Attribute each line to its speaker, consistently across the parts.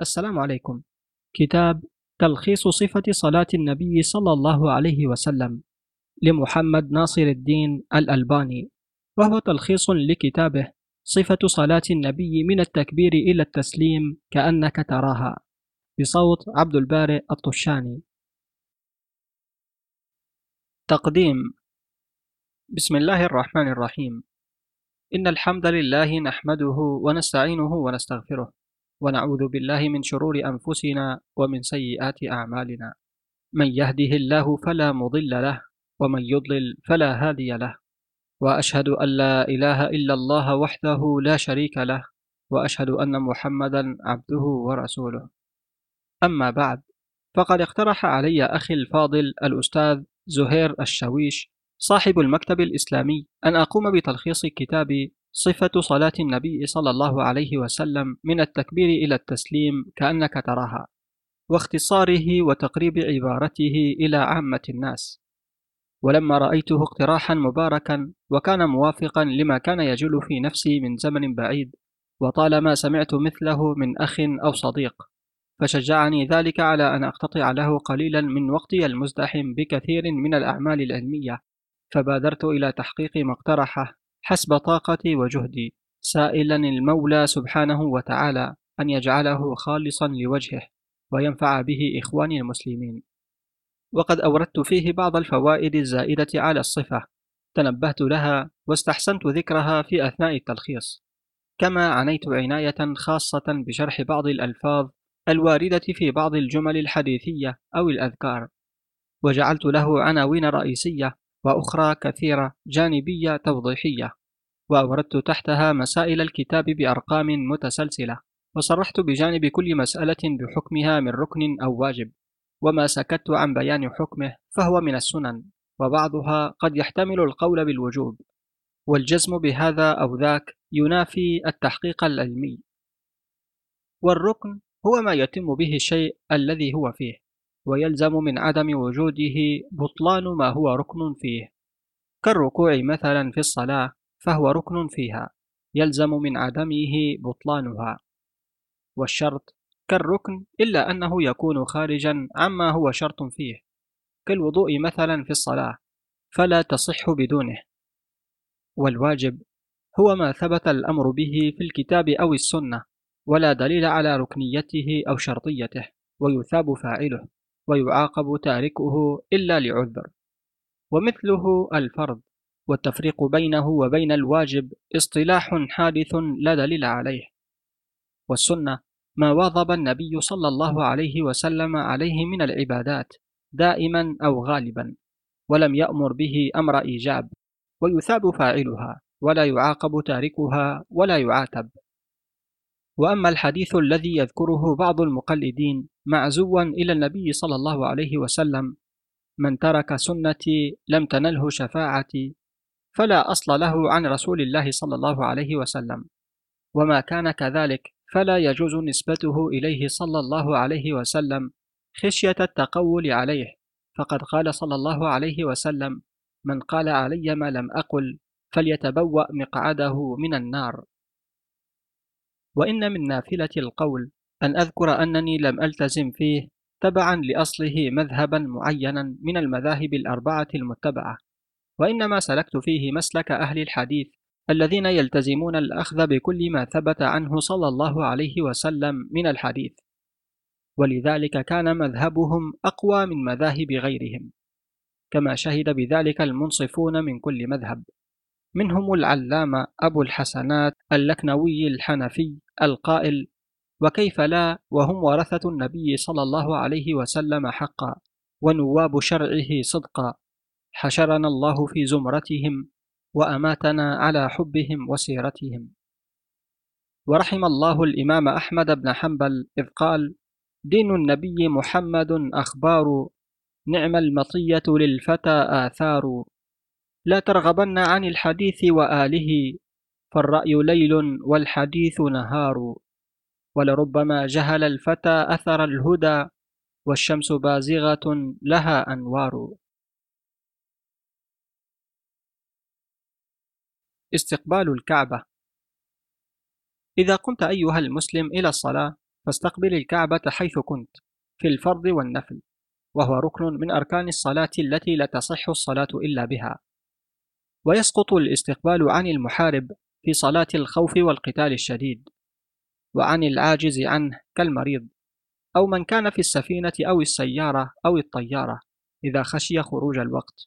Speaker 1: السلام عليكم. كتاب تلخيص صفة صلاة النبي صلى الله عليه وسلم لمحمد ناصر الدين الألباني وهو تلخيص لكتابه صفة صلاة النبي من التكبير إلى التسليم كأنك تراها بصوت عبد البارئ الطشاني. تقديم بسم الله الرحمن الرحيم. إن الحمد لله نحمده ونستعينه ونستغفره. ونعوذ بالله من شرور أنفسنا ومن سيئات أعمالنا. من يهده الله فلا مضل له ومن يضلل فلا هادي له. وأشهد أن لا إله إلا الله وحده لا شريك له وأشهد أن محمدا عبده ورسوله. أما بعد فقد اقترح علي أخي الفاضل الأستاذ زهير الشويش صاحب المكتب الإسلامي أن أقوم بتلخيص كتاب صفة صلاة النبي صلى الله عليه وسلم من التكبير إلى التسليم كأنك تراها واختصاره وتقريب عبارته إلى عامة الناس. ولما رأيته اقتراحا مباركا وكان موافقا لما كان يجول في نفسي من زمن بعيد وطالما سمعت مثله من أخ أو صديق فشجعني ذلك على أن أقتطع له قليلا من وقتي المزدحم بكثير من الأعمال العلمية فبادرت إلى تحقيق ما اقترحه. حسب طاقتي وجهدي. سائلا المولى سبحانه وتعالى أن يجعله خالصا لوجهه وينفع به إخواني المسلمين. وقد أوردت فيه بعض الفوائد الزائدة على الصفة. تنبهت لها واستحسنت ذكرها في أثناء التلخيص. كما عنيت عناية خاصة بشرح بعض الألفاظ الواردة في بعض الجمل الحديثية أو الأذكار. وجعلت له عناوين رئيسية وأخرى كثيرة جانبية توضيحية وأوردت تحتها مسائل الكتاب بأرقام متسلسلة وصرحت بجانب كل مسألة بحكمها من ركن أو واجب وما سكت عن بيان حكمه فهو من السنن وبعضها قد يحتمل القول بالوجوب والجزم بهذا أو ذاك ينافي التحقيق العلمي. والركن هو ما يتم به الشيء الذي هو فيه. ويلزم من عدم وجوده بطلان ما هو ركن فيه. كالركوع مثلا في الصلاة فهو ركن فيها يلزم من عدمه بطلانها. والشرط كالركن إلا أنه يكون خارجا عما هو شرط فيه. كالوضوء مثلا في الصلاة فلا تصح بدونه. والواجب هو ما ثبت الأمر به في الكتاب أو السنة ولا دليل على ركنيته أو شرطيته ويثاب فاعله. ويعاقب تاركه إلا لعذر. ومثله الفرض والتفريق بينه وبين الواجب اصطلاح حادث لا دليل عليه. والسنة ما واظب النبي صلى الله عليه وسلم عليه من العبادات دائما أو غالبا ولم يأمر به أمر إيجاب ويثاب فاعلها ولا يعاقب تاركها ولا يعاتب. وأما الحديث الذي يذكره بعض المقلدين معزوا إلى النبي صلى الله عليه وسلم من ترك سنتي لم تنله شفاعتي فلا أصل له عن رسول الله صلى الله عليه وسلم وما كان كذلك فلا يجوز نسبته إليه صلى الله عليه وسلم خشية التقول عليه فقد قال صلى الله عليه وسلم من قال علي ما لم أقل فليتبوأ مقعده من النار. وإن من نافلة القول أن أذكر أنني لم ألتزم فيه تبعا لأصله مذهبا معينا من المذاهب الأربعة المتبعة وإنما سلكت فيه مسلك أهل الحديث الذين يلتزمون الأخذ بكل ما ثبت عنه صلى الله عليه وسلم من الحديث. ولذلك كان مذهبهم أقوى من مذاهب غيرهم كما شهد بذلك المنصفون من كل مذهب. منهم العلامة أبو الحسنات اللكنوي الحنفي القائل وكيف لا وهم ورثة النبي صلى الله عليه وسلم حقا ونواب شرعه صدقا. حشرنا الله في زمرتهم وأماتنا على حبهم وسيرتهم. ورحم الله الإمام أحمد بن حنبل إذ قال دين النبي محمد أخبار نعم المطية للفتى آثار. لا ترغبن عن الحديث وآله فالرأي ليل والحديث نهار. ولربما جهل الفتى أثر الهدى والشمس بازغة لها أنوار. استقبال الكعبة. إذا قمت أيها المسلم إلى الصلاة فاستقبل الكعبة حيث كنت في الفرض والنفل وهو ركن من أركان الصلاة التي لا تصح الصلاة إلا بها. ويسقط الاستقبال عن المحارب في صلاة الخوف والقتال الشديد. وعن العاجز عنه كالمريض أو من كان في السفينة أو السيارة أو الطيارة إذا خشي خروج الوقت.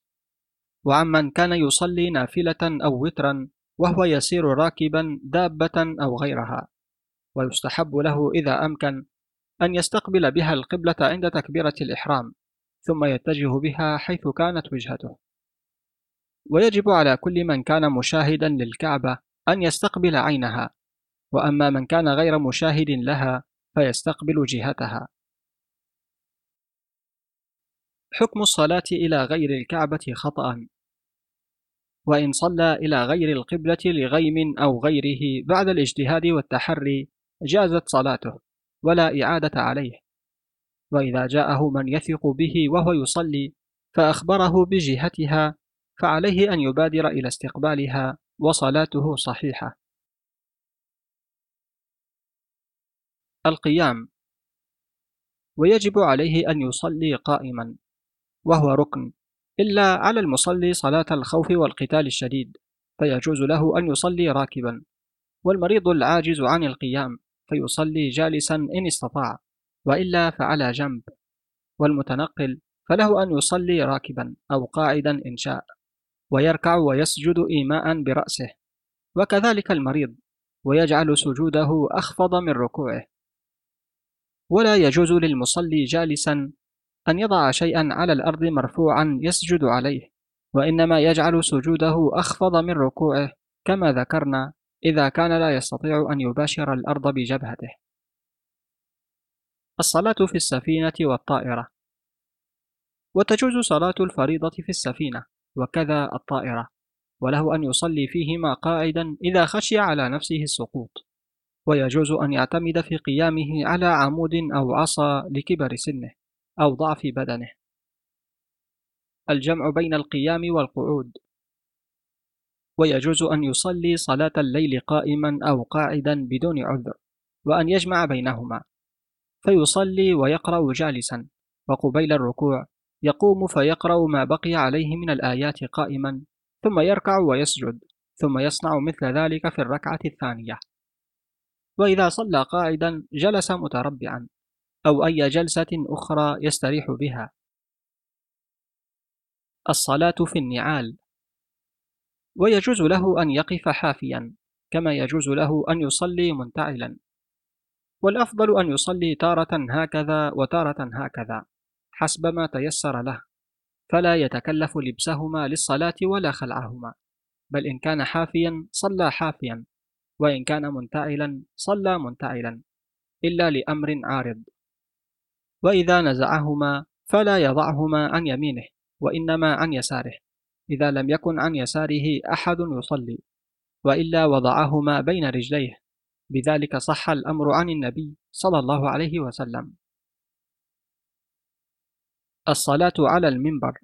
Speaker 1: وعمن كان يصلي نافلة أو وترا وهو يسير راكبا دابة أو غيرها ويستحب له إذا أمكن أن يستقبل بها القبلة عند تكبيرة الإحرام ثم يتجه بها حيث كانت وجهته. ويجب على كل من كان مشاهدا للكعبة أن يستقبل عينها وأما من كان غير مشاهد لها فيستقبل جهتها. حكم الصلاة إلى غير الكعبة خطأ. وإن صلى إلى غير القبلة لغيم أو غيره بعد الاجتهاد والتحري جازت صلاته ولا إعادة عليه. وإذا جاءه من يثق به وهو يصلي فأخبره بجهتها فعليه أن يبادر إلى استقبالها وصلاته صحيحة. القيام. ويجب عليه أن يصلي قائما وهو ركن إلا على المصلي صلاة الخوف والقتال الشديد فيجوز له أن يصلي راكبا. والمريض العاجز عن القيام فيصلي جالسا إن استطاع وإلا فعلى جنب. والمتنقل فله أن يصلي راكبا أو قاعدا إن شاء ويركع ويسجد إيماء برأسه. وكذلك المريض ويجعل سجوده أخفض من ركوعه. ولا يجوز للمصلي جالسا أن يضع شيئا على الأرض مرفوعا يسجد عليه وإنما يجعل سجوده أخفض من ركوعه كما ذكرنا إذا كان لا يستطيع أن يباشر الأرض بجبهته. الصلاة في السفينة والطائرة. وتجوز صلاة الفريضة في السفينة وكذا الطائرة. وله أن يصلي فيهما قاعدا إذا خشي على نفسه السقوط. ويجوز أن يعتمد في قيامه على عمود أو عصا لكبر سنه أو ضعف بدنه. الجمع بين القيام والقعود. ويجوز أن يصلي صلاة الليل قائما أو قاعدا بدون عذر وأن يجمع بينهما. فيصلي ويقرأ جالسا وقبيل الركوع يقوم فيقرأ ما بقي عليه من الآيات قائما ثم يركع ويسجد ثم يصنع مثل ذلك في الركعة الثانية. وإذا صلى قاعدا جلس متربعا أو أي جلسة أخرى يستريح بها. الصلاة في النعال. ويجوز له أن يقف حافيا كما يجوز له أن يصلي منتعلا. والأفضل أن يصلي تارة هكذا وتارة هكذا حسب ما تيسر له فلا يتكلف لبسهما للصلاة ولا خلعهما بل إن كان حافيا صلى حافيا. وإن كان منتعلا صلى منتعلا إلا لأمر عارض. وإذا نزعهما فلا يضعهما عن يمينه وإنما عن يساره. إذا لم يكن عن يساره أحد يصلي. وإلا وضعهما بين رجليه. بذلك صح الأمر عن النبي صلى الله عليه وسلم. الصلاة على المنبر.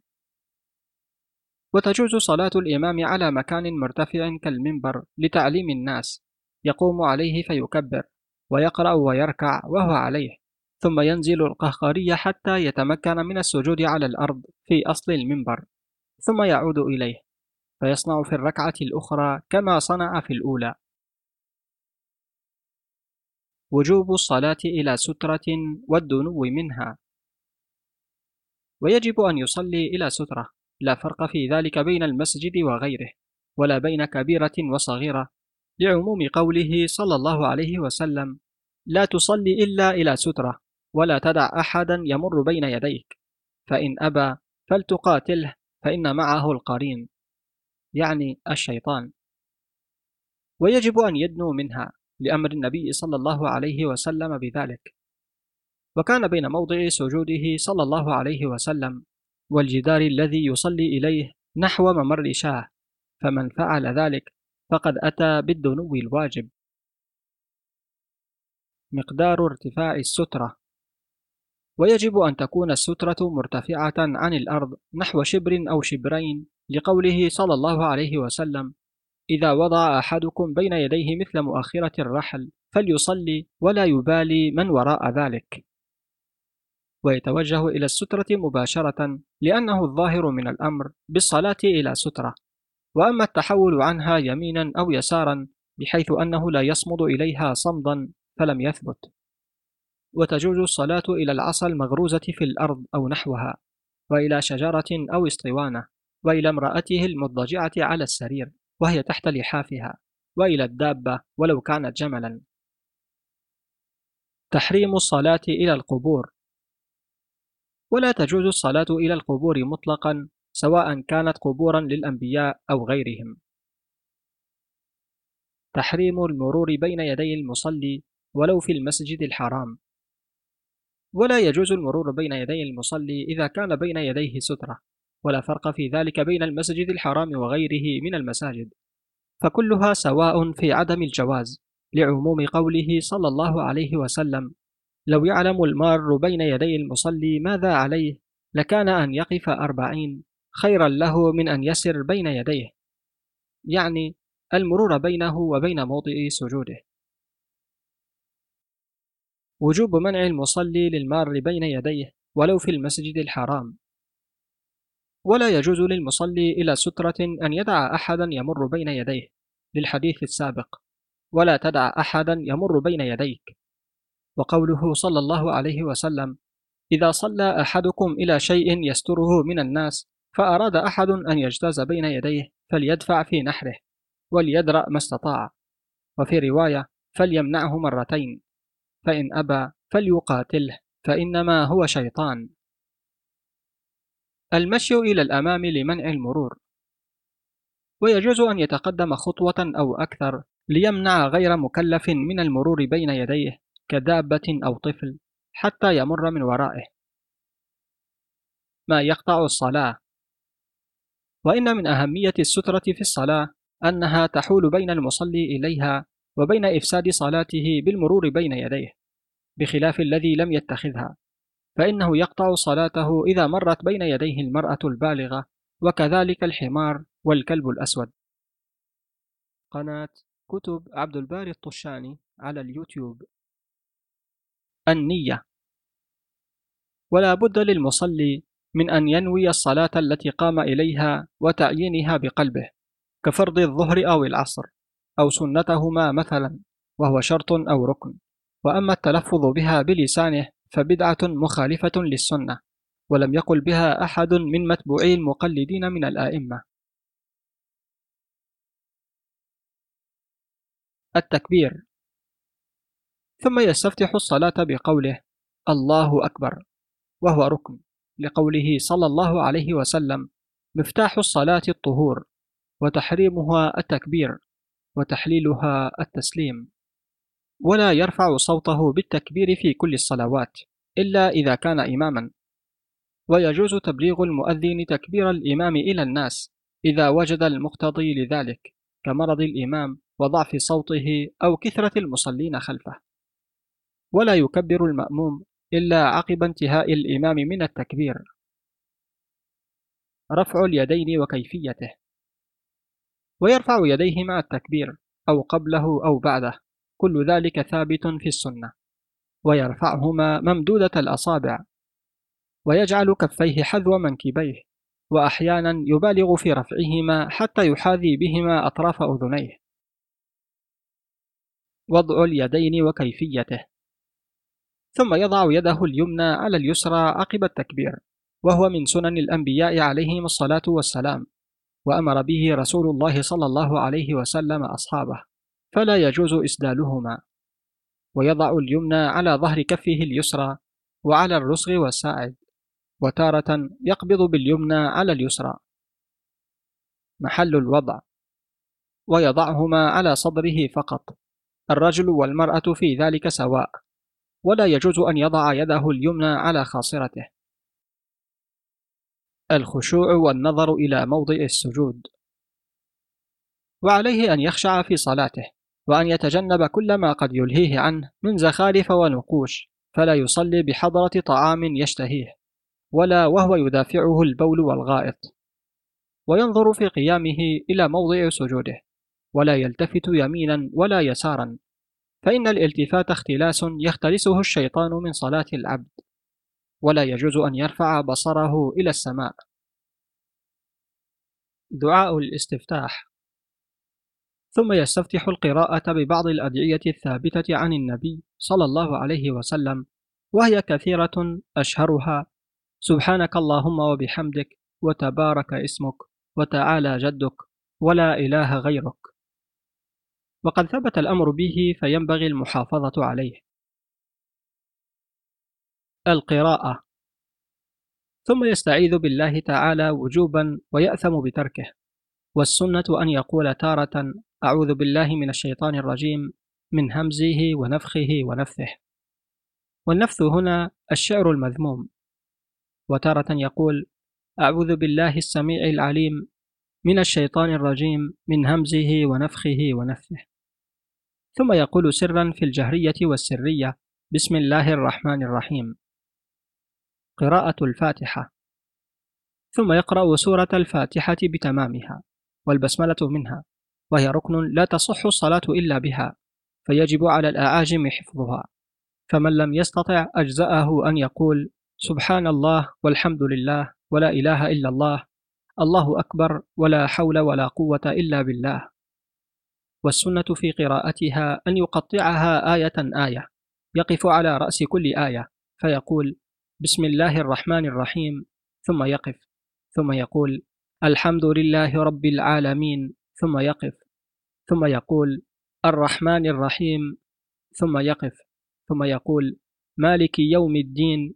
Speaker 1: وتجوز صلاة الإمام على مكان مرتفع كالمنبر لتعليم الناس. يقوم عليه فيكبر ويقرأ ويركع وهو عليه ثم ينزل القهقري حتى يتمكن من السجود على الأرض في أصل المنبر ثم يعود إليه فيصنع في الركعة الأخرى كما صنع في الأولى. وجوب الصلاة إلى سترة والدنو منها. ويجب أن يصلي إلى سترة لا فرق في ذلك بين المسجد وغيره ولا بين كبيرة وصغيرة لعموم قوله صلى الله عليه وسلم لا تصلي إلا إلى سترة ولا تدع أحدا يمر بين يديك فإن أبى فلتقاتله فإن معه القرين. يعني الشيطان. ويجب أن يدنو منها لأمر النبي صلى الله عليه وسلم بذلك. وكان بين موضع سجوده صلى الله عليه وسلم والجدار الذي يصلي إليه نحو ممر شاة فمن فعل ذلك فقد أتى بالدنو الواجب. مقدار ارتفاع السترة. ويجب أن تكون السترة مرتفعة عن الأرض نحو شبر أو شبرين لقوله صلى الله عليه وسلم إذا وضع أحدكم بين يديه مثل مؤخرة الرحل فليصلي ولا يبالي من وراء ذلك. ويتوجه إلى السترة مباشرة لأنه الظاهر من الأمر بالصلاة إلى سترة. وأما التحول عنها يمينا أو يسارا بحيث أنه لا يصمد إليها صمدا فلم يثبت. وتجوز الصلاة إلى العصا المغروزة في الأرض أو نحوها وإلى شجرة أو اسطوانة وإلى امرأته المضجعة على السرير وهي تحت لحافها وإلى الدابة ولو كانت جملا. تحريم الصلاة إلى القبور. ولا تجوز الصلاة إلى القبور مطلقا سواء كانت قبورا للأنبياء أو غيرهم. تحريم المرور بين يدي المصلي ولو في المسجد الحرام. ولا يجوز المرور بين يدي المصلي إذا كان بين يديه سترة ولا فرق في ذلك بين المسجد الحرام وغيره من المساجد. فكلها سواء في عدم الجواز لعموم قوله صلى الله عليه وسلم لو يعلم المار بين يدي المصلي ماذا عليه لكان أن يقف أربعين خيرا له من أن يسر بين يديه يعني المرور بينه وبين موضع سجوده. وجوب منع المصلي للمار بين يديه ولو في المسجد الحرام. ولا يجوز للمصلي إلى سترة أن يدع أحدا يمر بين يديه للحديث السابق ولا تدع أحدا يمر بين يديك. وقوله صلى الله عليه وسلم إذا صلى أحدكم إلى شيء يستره من الناس فأراد أحد أن يجتاز بين يديه فليدفع في نحره وليدرأ ما استطاع. وفي رواية فليمنعه مرتين فإن أبى فليقاتله فإنما هو شيطان. المشي إلى الأمام لمنع المرور. ويجوز أن يتقدم خطوة أو أكثر ليمنع غير مكلف من المرور بين يديه كدابة أو طفل حتى يمر من ورائه. ما يقطع الصلاة وإن من أهمية السترة في الصلاة أنها تحول بين المصلي إليها وبين إفساد صلاته بالمرور بين يديه بخلاف الذي لم يتخذها فإنه يقطع صلاته إذا مرت بين يديه المرأة البالغة وكذلك الحمار والكلب الأسود. قناة كتب عبد الباري الطشاني على اليوتيوب. النية ولا بد للمصلي من أن ينوي الصلاة التي قام إليها وتعيينها بقلبه كفرض الظهر أو العصر أو سنتهما مثلا وهو شرط أو ركن. وأما التلفظ بها بلسانه فبدعة مخالفة للسنة ولم يقل بها أحد من متبوعي المقلدين من الآئمة. التكبير. ثم يستفتح الصلاة بقوله الله أكبر وهو ركن. لقوله صلى الله عليه وسلم مفتاح الصلاة الطهور وتحريمها التكبير وتحليلها التسليم. ولا يرفع صوته بالتكبير في كل الصلوات إلا إذا كان إماما. ويجوز تبليغ المؤذن تكبير الإمام إلى الناس إذا وجد المقتضي لذلك كمرض الإمام وضعف صوته أو كثرة المصلين خلفه. ولا يكبر المأموم إلا عقب انتهاء الإمام من التكبير. رفع اليدين وكيفيته. ويرفع يديه مع التكبير أو قبله أو بعده. كل ذلك ثابت في السنة. ويرفعهما ممدودة الأصابع. ويجعل كفيه حذو منكبيه. وأحيانا يبالغ في رفعهما حتى يحاذي بهما أطراف أذنيه. وضع اليدين وكيفيته. ثم يضع يده اليمنى على اليسرى عقب التكبير وهو من سنن الأنبياء عليهم الصلاة والسلام وأمر به رسول الله صلى الله عليه وسلم أصحابه فلا يجوز إسدالهما. ويضع اليمنى على ظهر كفه اليسرى وعلى الرسغ والساعد وتارة يقبض باليمنى على اليسرى. محل الوضع. ويضعهما على صدره فقط. الرجل والمرأة في ذلك سواء. ولا يجوز أن يضع يده اليمنى على خاصرته. الخشوع والنظر إلى موضع السجود. وعليه أن يخشع في صلاته وأن يتجنب كل ما قد يلهيه عنه من زخارف ونقوش فلا يصلي بحضرة طعام يشتهيه ولا وهو يدافعه البول والغائط. وينظر في قيامه إلى موضع سجوده ولا يلتفت يمينا ولا يسارا. فإن الالتفات اختلاس يختلسه الشيطان من صلاة العبد ولا يجوز أن يرفع بصره إلى السماء. دعاء الاستفتاح. ثم يستفتح القراءة ببعض الأدعية الثابتة عن النبي صلى الله عليه وسلم وهي كثيرة أشهرها سبحانك اللهم وبحمدك وتبارك اسمك وتعالى جدك ولا إله غيرك. وقد ثبت الأمر به فينبغي المحافظة عليه. القراءة. ثم يستعيذ بالله تعالى وجوبا ويأثم بتركه. والسنة أن يقول تارة أعوذ بالله من الشيطان الرجيم من همزه ونفخه ونفثه. والنفث هنا الشعر المذموم. وتارة يقول أعوذ بالله السميع العليم من الشيطان الرجيم من همزه ونفخه ونفثه. ثم يقول سرا في الجهرية والسرية بسم الله الرحمن الرحيم. قراءة الفاتحة. ثم يقرأ سورة الفاتحة بتمامها والبسملة منها وهي ركن لا تصح الصلاة إلا بها فيجب على الأعاجم حفظها. فمن لم يستطع أجزأه أن يقول سبحان الله والحمد لله ولا إله إلا الله الله أكبر ولا حول ولا قوة إلا بالله. والسنة في قراءتها أن يقطعها آية آية يقف على رأس كل آية فيقول بسم الله الرحمن الرحيم ثم يقف ثم يقول الحمد لله رب العالمين ثم يقف ثم يقول الرحمن الرحيم ثم يقف ثم يقول مالك يوم الدين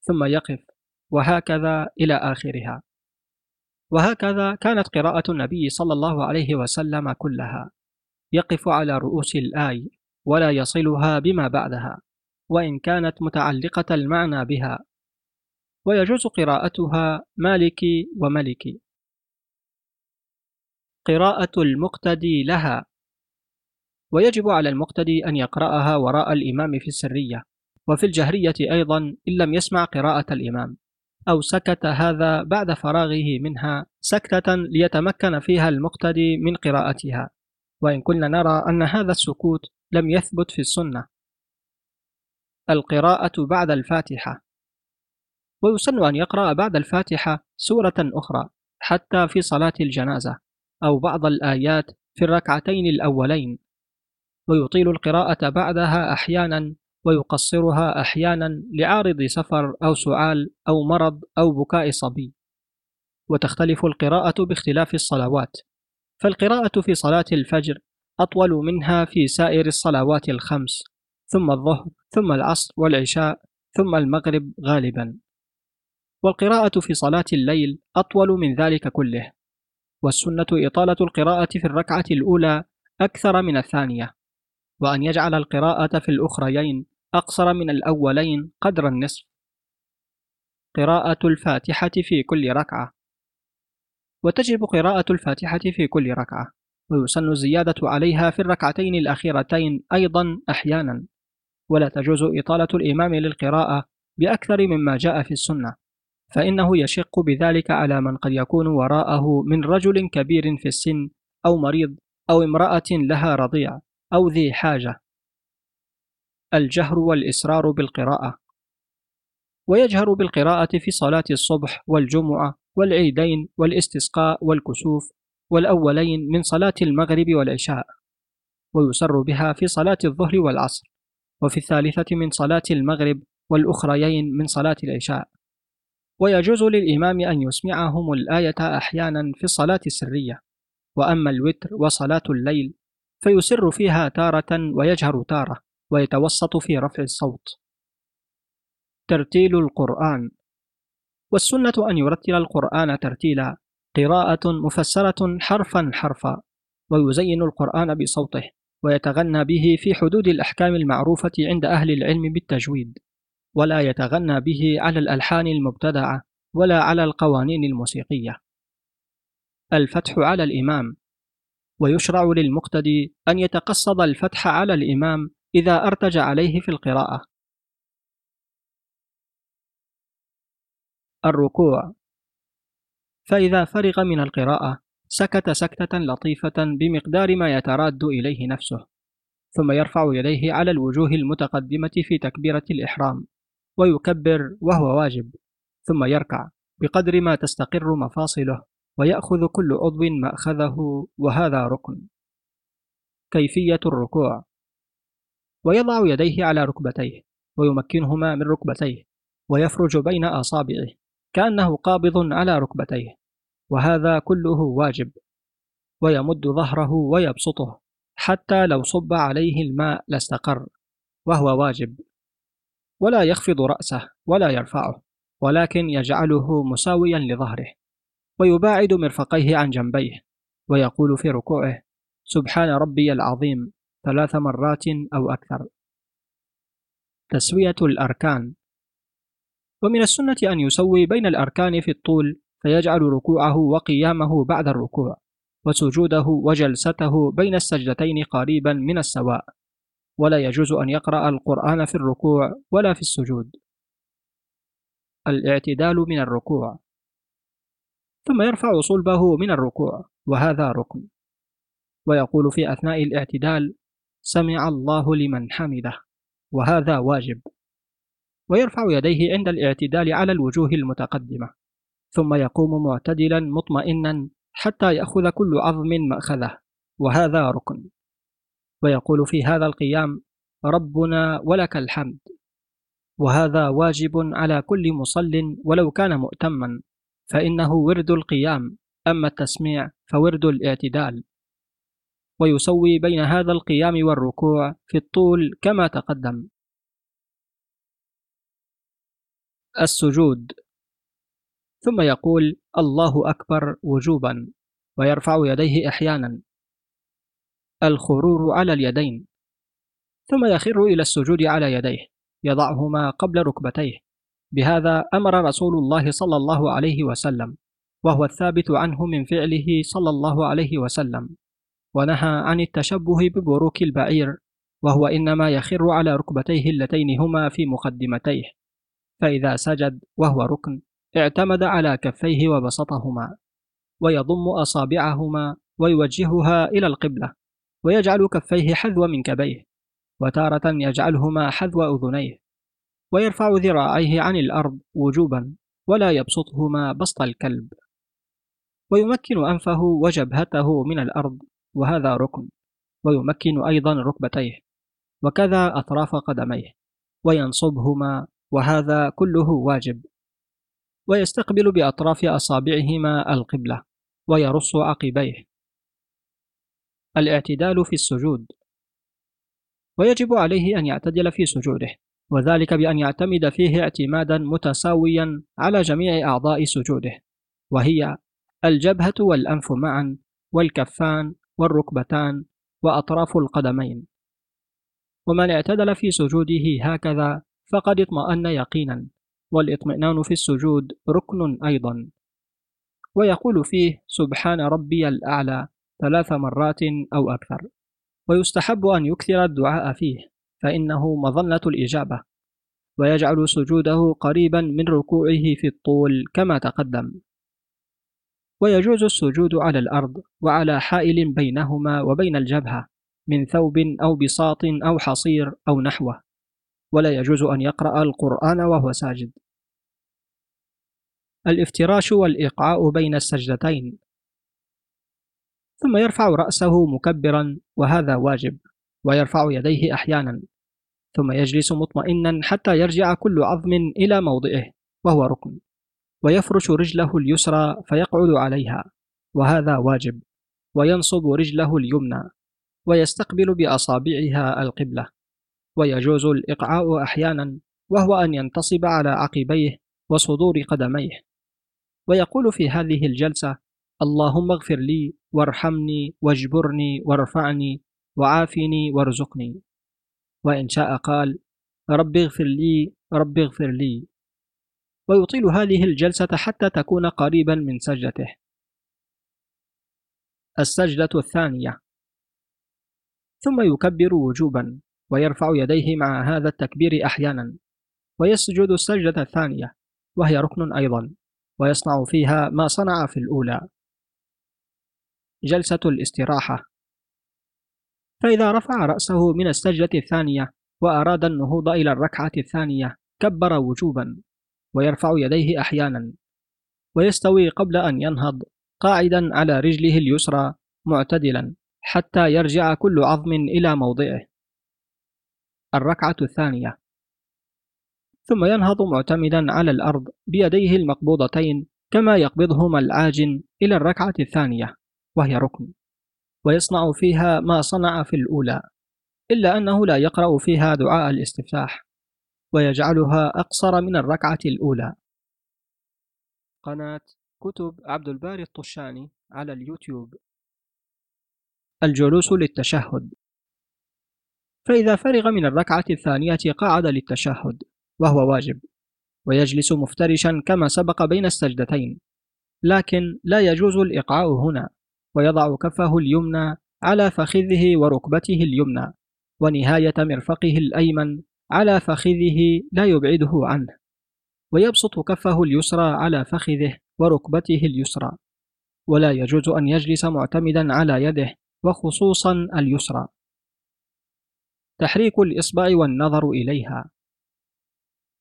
Speaker 1: ثم يقف وهكذا إلى آخرها. وهكذا كانت قراءة النبي صلى الله عليه وسلم كلها. يقف على رؤوس الآي ولا يصلها بما بعدها وإن كانت متعلقة المعنى بها. ويجوز قراءتها مالكي وملكي. قراءة المقتدي لها. ويجب على المقتدي أن يقرأها وراء الإمام في السرية وفي الجهرية أيضا إن لم يسمع قراءة الإمام أو سكت هذا بعد فراغه منها سكتة ليتمكن فيها المقتدي من قراءتها. وإن كنا نرى أن هذا السكوت لم يثبت في السنة. القراءة بعد الفاتحة. ويسن أن يقرأ بعد الفاتحة سورة أخرى حتى في صلاة الجنازة أو بعض الآيات في الركعتين الأولين. ويطيل القراءة بعدها أحيانا ويقصرها أحيانا لعارض سفر أو سعال أو مرض أو بكاء صبي. وتختلف القراءة باختلاف الصلوات. فالقراءة في صلاة الفجر أطول منها في سائر الصلوات الخمس ثم الظهر ثم العصر والعشاء ثم المغرب غالبا. والقراءة في صلاة الليل أطول من ذلك كله. والسنة إطالة القراءة في الركعة الأولى أكثر من الثانية. وأن يجعل القراءة في الأخريين أقصر من الأولين قدر النصف. قراءة الفاتحة في كل ركعة. وتجب قراءة الفاتحة في كل ركعة ويسن الزيادة عليها في الركعتين الأخيرتين أيضا أحيانا. ولا تجوز إطالة الإمام للقراءة بأكثر مما جاء في السنة فإنه يشق بذلك على من قد يكون وراءه من رجل كبير في السن أو مريض أو امرأة لها رضيع أو ذي حاجة. الجهر والإسرار بالقراءة. ويجهر بالقراءة في صلاة الصبح والجمعة والعيدين والاستسقاء والكسوف والأولين من صلاة المغرب والعشاء ويسر بها في صلاة الظهر والعصر وفي الثالثة من صلاة المغرب والأخريين من صلاة العشاء. ويجوز للإمام أن يسمعهم الآية أحيانا في الصلاة السرية وأما الوتر وصلاة الليل فيسر فيها تارة ويجهر تارة ويتوسط في رفع الصوت. ترتيل القرآن والسنة أن يرتل القرآن ترتيلا قراءة مفسرة حرفا حرفا ويزين القرآن بصوته ويتغنى به في حدود الأحكام المعروفة عند أهل العلم بالتجويد ولا يتغنى به على الألحان المبتدعة ولا على القوانين الموسيقية. الفتح على الإمام. ويشرع للمقتدي أن يتقصد الفتح على الإمام إذا أرتج عليه في القراءة. الركوع. فإذا فرغ من القراءة سكت سكتة لطيفة بمقدار ما يتراد إليه نفسه ثم يرفع يديه على الوجوه المتقدمة في تكبيرة الإحرام ويكبر وهو واجب ثم يركع بقدر ما تستقر مفاصله ويأخذ كل عضو مأخذه وهذا ركن. كيفية الركوع. ويضع يديه على ركبتيه ويمكنهما من ركبتيه ويفرج بين أصابعه. كأنه قابض على ركبتيه وهذا كله واجب ويمد ظهره ويبسطه حتى لو صب عليه الماء لاستقر وهو واجب. ولا يخفض رأسه ولا يرفعه ولكن يجعله مساويا لظهره ويباعد مرفقيه عن جنبيه ويقول في ركوعه سبحان ربي العظيم ثلاث مرات أو أكثر تسوية الأركان ومن السنة أن يسوي بين الأركان في الطول فيجعل ركوعه وقيامه بعد الركوع وسجوده وجلسته بين السجدتين قريبا من السواء. ولا يجوز أن يقرأ القرآن في الركوع ولا في السجود. الاعتدال من الركوع. ثم يرفع صلبه من الركوع وهذا ركن. ويقول في أثناء الاعتدال سمع الله لمن حمده. وهذا واجب. ويرفع يديه عند الاعتدال على الوجوه المتقدمة ثم يقوم معتدلا مطمئنا حتى يأخذ كل عظم مأخذه وهذا ركن. ويقول في هذا القيام ربنا ولك الحمد. وهذا واجب على كل مصل ولو كان مؤتما فإنه ورد القيام أما التسميع فورد الاعتدال. ويسوي بين هذا القيام والركوع في الطول كما تقدم. السجود. ثم يقول الله أكبر وجوبا ويرفع يديه أحيانا. الخرور على اليدين. ثم يخر إلى السجود على يديه يضعهما قبل ركبتيه. بهذا أمر رسول الله صلى الله عليه وسلم وهو الثابت عنه من فعله صلى الله عليه وسلم. ونهى عن التشبه ببروك البعير وهو إنما يخر على ركبتيه اللتين هما في مقدمتيه. فإذا سجد وهو ركن اعتمد على كفيه وبسطهما ويضم أصابعهما ويوجهها إلى القبلة ويجعل كفيه حذو منكبيه وتارة يجعلهما حذو أذنيه ويرفع ذراعيه عن الأرض وجوبا ولا يبسطهما بسط الكلب. ويمكن أنفه وجبهته من الأرض وهذا ركن ويمكن أيضا ركبتيه وكذا أطراف قدميه وينصبهما وهذا كله واجب. ويستقبل بأطراف أصابعهما القبلة ويرص عقبيه. الاعتدال في السجود. ويجب عليه أن يعتدل في سجوده وذلك بأن يعتمد فيه اعتمادا متساويا على جميع أعضاء سجوده وهي الجبهة والأنف معا والكفان والركبتان وأطراف القدمين. ومن اعتدل في سجوده هكذا فقد اطمأن يقينا والاطمئنان في السجود ركن أيضا. ويقول فيه سبحان ربي الأعلى ثلاث مرات أو أكثر ويستحب أن يكثر الدعاء فيه فإنه مظنة الإجابة. ويجعل سجوده قريبا من ركوعه في الطول كما تقدم. ويجوز السجود على الأرض وعلى حائل بينهما وبين الجبهة من ثوب أو بساط أو حصير أو نحوه. ولا يجوز أن يقرأ القرآن وهو ساجد. الافتراش والإيقاع بين السجدتين. ثم يرفع رأسه مكبرا وهذا واجب ويرفع يديه أحيانا. ثم يجلس مطمئنا حتى يرجع كل عظم إلى موضعه وهو ركن ويفرش رجله اليسرى فيقعد عليها وهذا واجب وينصب رجله اليمنى ويستقبل بأصابعها القبلة. ويجوز الإقعاء أحيانا وهو أن ينتصب على عقبيه وصدور قدميه. ويقول في هذه الجلسة اللهم اغفر لي وارحمني واجبرني وارفعني وعافني وارزقني. وإن شاء قال رب اغفر لي رب اغفر لي. ويطيل هذه الجلسة حتى تكون قريبا من سجدته. السجدة الثانية. ثم يكبر وجوبا. ويرفع يديه مع هذا التكبير أحيانا ويسجد السجدة الثانية وهي ركن أيضا ويصنع فيها ما صنع في الأولى. جلسة الاستراحة. فإذا رفع رأسه من السجدة الثانية وأراد النهوض إلى الركعة الثانية كبر وجوبا ويرفع يديه أحيانا ويستوي قبل أن ينهض قاعدا على رجله اليسرى معتدلا حتى يرجع كل عظم إلى موضعه. الركعة الثانية. ثم ينهض معتمدا على الأرض بيديه المقبوضتين كما يقبضهما العاجن إلى الركعة الثانية وهي ركن ويصنع فيها ما صنع في الأولى إلا أنه لا يقرأ فيها دعاء الاستفتاح ويجعلها أقصر من الركعة الأولى. قناة كتب عبد الباري الطشاني على اليوتيوب. الجلوس للتشهد. فإذا فرغ من الركعة الثانية قعد للتشهد وهو واجب ويجلس مفترشا كما سبق بين السجدتين. لكن لا يجوز الإقعاء هنا ويضع كفه اليمنى على فخذه وركبته اليمنى ونهاية مرفقه الأيمن على فخذه لا يبعده عنه. ويبسط كفه اليسرى على فخذه وركبته اليسرى. ولا يجوز أن يجلس معتمدا على يده وخصوصا اليسرى. تحريك الإصبع والنظر إليها.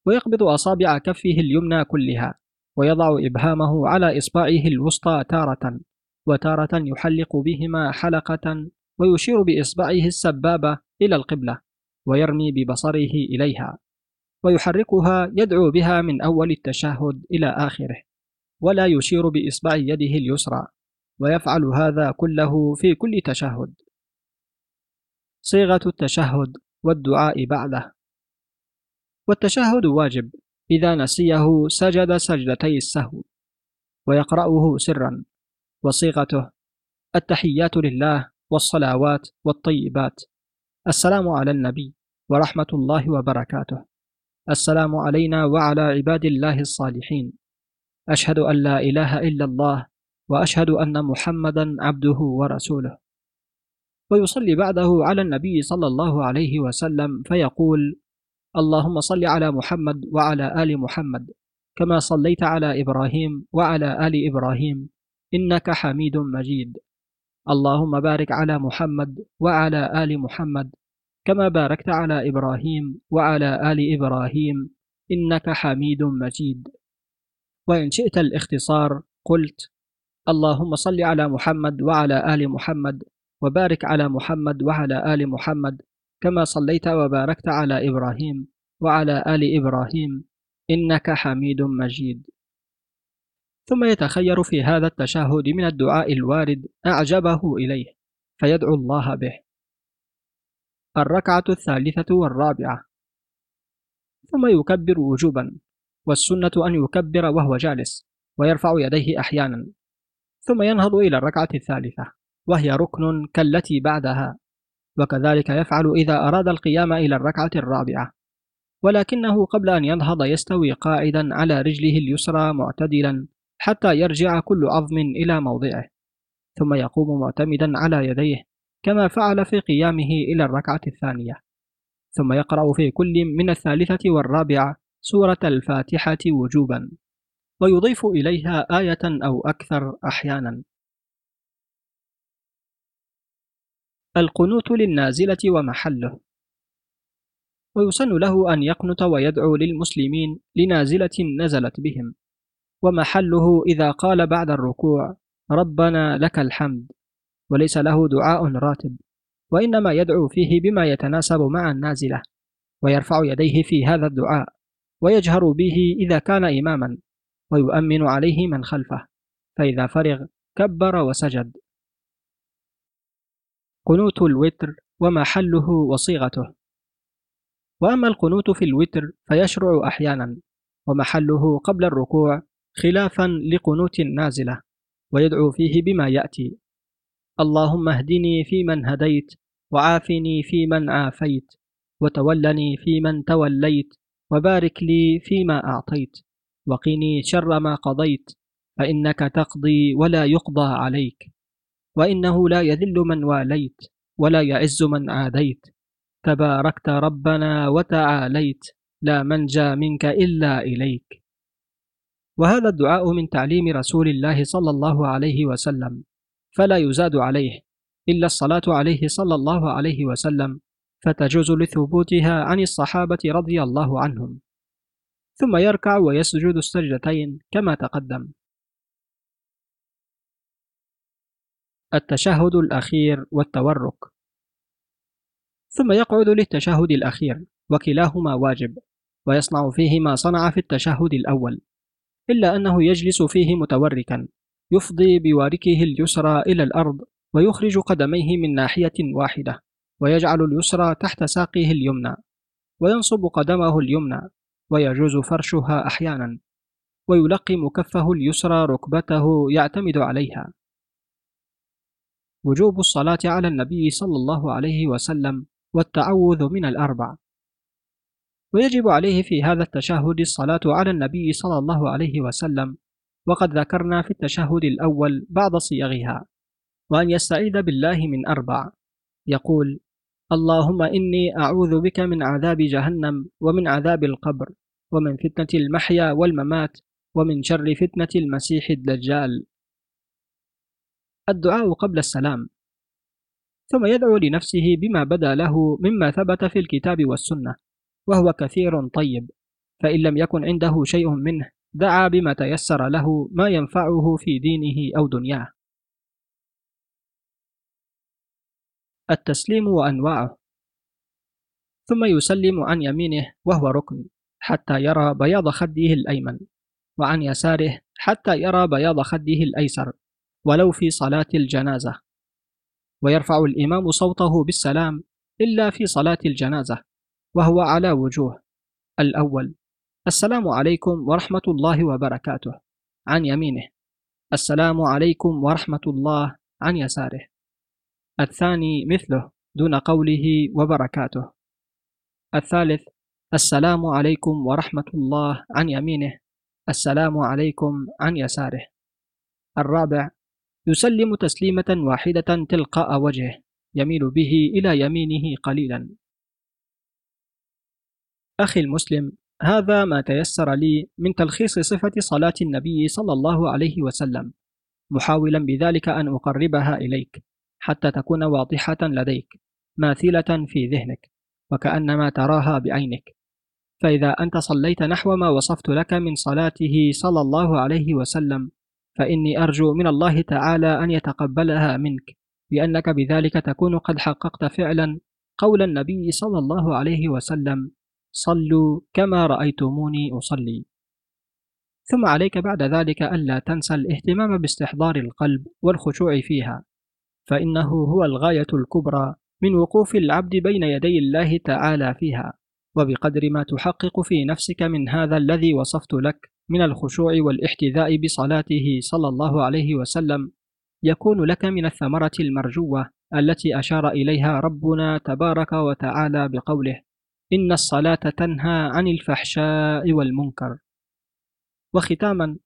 Speaker 1: ويقبض أصابع كفه اليمنى كلها ويضع إبهامه على إصبعه الوسطى تارة وتارة يحلق بهما حلقة ويشير بإصبعه السبابة إلى القبلة ويرمي ببصره إليها ويحركها يدعو بها من أول التشهد إلى آخره ولا يشير بإصبع يده اليسرى ويفعل هذا كله في كل تشهد. صيغة التشهد والدعاء بعده. والتشهد واجب إذا نسيه سجد سجدتي السهو ويقرأه سرا. وصيغته التحيات لله والصلوات والطيبات. السلام على النبي ورحمة الله وبركاته. السلام علينا وعلى عباد الله الصالحين. أشهد أن لا إله إلا الله وأشهد أن محمدا عبده ورسوله. ويصلي بعده على النبي صلى الله عليه وسلم فيقول اللهم صل على محمد وعلى آل محمد كما صليت على إبراهيم وعلى آل إبراهيم إنك حميد مجيد. اللهم بارك على محمد وعلى آل محمد كما باركت على إبراهيم وعلى آل إبراهيم إنك حميد مجيد. وإن شئت الاختصار قلت اللهم صل على محمد وعلى آل محمد وبارك على محمد وعلى آل محمد كما صليت وباركت على إبراهيم وعلى آل إبراهيم إنك حميد مجيد. ثم يتخير في هذا التشهد من الدعاء الوارد أعجبه إليه فيدعو الله به. الركعة الثالثة والرابعة. ثم يكبر وجوبا والسنة أن يكبر وهو جالس ويرفع يديه أحيانا. ثم ينهض إلى الركعة الثالثة. وهي ركن كالتي بعدها وكذلك يفعل إذا أراد القيام إلى الركعة الرابعة. ولكنه قبل أن ينهض يستوي قاعدا على رجله اليسرى معتدلا حتى يرجع كل عظم إلى موضعه. ثم يقوم معتمدا على يديه كما فعل في قيامه إلى الركعة الثانية. ثم يقرأ في كل من الثالثة والرابعة سورة الفاتحة وجوبا ويضيف إليها آية أو أكثر أحيانا. القنوت للنازلة ومحله. ويسن له أن يقنت ويدعو للمسلمين لنازلة نزلت بهم. ومحله إذا قال بعد الركوع ربنا لك الحمد وليس له دعاء راتب. وإنما يدعو فيه بما يتناسب مع النازلة ويرفع يديه في هذا الدعاء ويجهر به إذا كان إماما ويؤمن عليه من خلفه. فإذا فرغ كبر وسجد. قنوت الوتر ومحله وصيغته. وأما القنوت في الوتر فيشرع أحيانا ومحله قبل الركوع خلافا لقنوت النازلة ويدعو فيه بما يأتي. اللهم اهدني فيمن هديت وعافني فيمن عافيت وتولني فيمن توليت وبارك لي فيما أعطيت وقني شر ما قضيت فإنك تقضي ولا يقضى عليك. وإنه لا يذل من واليت ولا يعز من عاديت. تباركت ربنا وتعاليت لا منجى منك إلا إليك. وهذا الدعاء من تعليم رسول الله صلى الله عليه وسلم فلا يزاد عليه إلا الصلاة عليه صلى الله عليه وسلم فتجوز لثبوتها عن الصحابة رضي الله عنهم. ثم يركع ويسجد السجدتين كما تقدم. التشهد الأخير والتورك. ثم يقعد للتشهد الأخير وكلاهما واجب ويصنع فيه ما صنع في التشهد الأول إلا أنه يجلس فيه متوركا يفضي بواركه اليسرى إلى الأرض ويخرج قدميه من ناحية واحدة ويجعل اليسرى تحت ساقه اليمنى وينصب قدمه اليمنى ويجوز فرشها أحيانا ويلقم كفه اليسرى ركبته يعتمد عليها. وجوب الصلاة على النبي صلى الله عليه وسلم والتعوذ من الأربع. ويجب عليه في هذا التشهد الصلاة على النبي صلى الله عليه وسلم وقد ذكرنا في التشهد الأول بعض صيغها وأن يستعيذ بالله من أربع. يقول اللهم إني أعوذ بك من عذاب جهنم ومن عذاب القبر ومن فتنة المحيا والممات ومن شر فتنة المسيح الدجال. الدعاء قبل السلام. ثم يدعو لنفسه بما بدا له مما ثبت في الكتاب والسنة وهو كثير طيب فإن لم يكن عنده شيء منه دعا بما تيسر له ما ينفعه في دينه أو دنياه. التسليم وأنواعه. ثم يسلم عن يمينه وهو ركن حتى يرى بياض خده الأيمن وعن يساره حتى يرى بياض خده الأيسر. ولو في صلاة الجنازة. ويرفع الإمام صوته بالسلام إلا في صلاة الجنازة وهو على وجوه. الأول السلام عليكم ورحمة الله وبركاته. عن يمينه السلام عليكم ورحمة الله. عن يساره. الثاني مثله دون قوله وبركاته. الثالث السلام عليكم ورحمة الله. عن يمينه السلام عليكم. عن يساره. الرابع يسلم تسليمة واحدة تلقاء وجهه يميل به إلى يمينه قليلا. أخي المسلم هذا ما تيسر لي من تلخيص صفة صلاة النبي صلى الله عليه وسلم محاولا بذلك أن أقربها إليك حتى تكون واضحة لديك ماثلة في ذهنك وكأنما تراها بعينك. فإذا أنت صليت نحو ما وصفت لك من صلاته صلى الله عليه وسلم فإني أرجو من الله تعالى أن يتقبلها منك لأنك بذلك تكون قد حققت فعلا قول النبي صلى الله عليه وسلم صلوا كما رأيتموني أصلي ثم عليك بعد ذلك ألا تنسى الاهتمام باستحضار القلب والخشوع فيها فإنه هو الغاية الكبرى من وقوف العبد بين يدي الله تعالى فيها وبقدر ما تحقق في نفسك من هذا الذي وصفت لك من الخشوع والاحتذاء بصلاته صلى الله عليه وسلم يكون لك من الثمرة المرجوة التي أشار إليها ربنا تبارك وتعالى بقوله إن الصلاة تنهى عن الفحشاء والمنكر. وختاما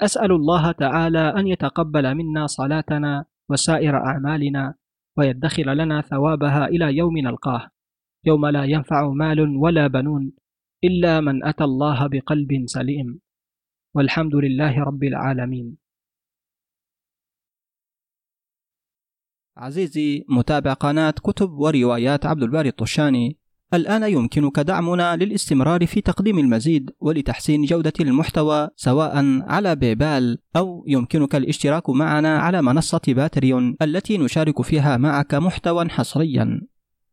Speaker 1: أسأل الله تعالى أن يتقبل منا صلاتنا وسائر أعمالنا ويدخر لنا ثوابها إلى يوم نلقاه يوم لا ينفع مال ولا بنون إلا من أتى الله بقلب سليم. والحمد لله رب العالمين.
Speaker 2: عزيزي متابع قناة كتب وروايات عبد الباري الطشاني. الآن يمكنك دعمنا للاستمرار في تقديم المزيد ولتحسين جودة المحتوى سواء على بيبال أو يمكنك الاشتراك معنا على منصة باتريون التي نشارك فيها معك محتوى حصريا.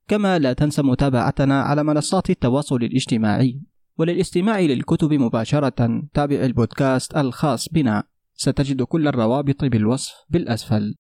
Speaker 2: كما لا تنسى متابعتنا على منصات التواصل الاجتماعي. وللاستماع للكتب مباشرة تابع البودكاست الخاص بنا. ستجد كل الروابط بالوصف بالأسفل.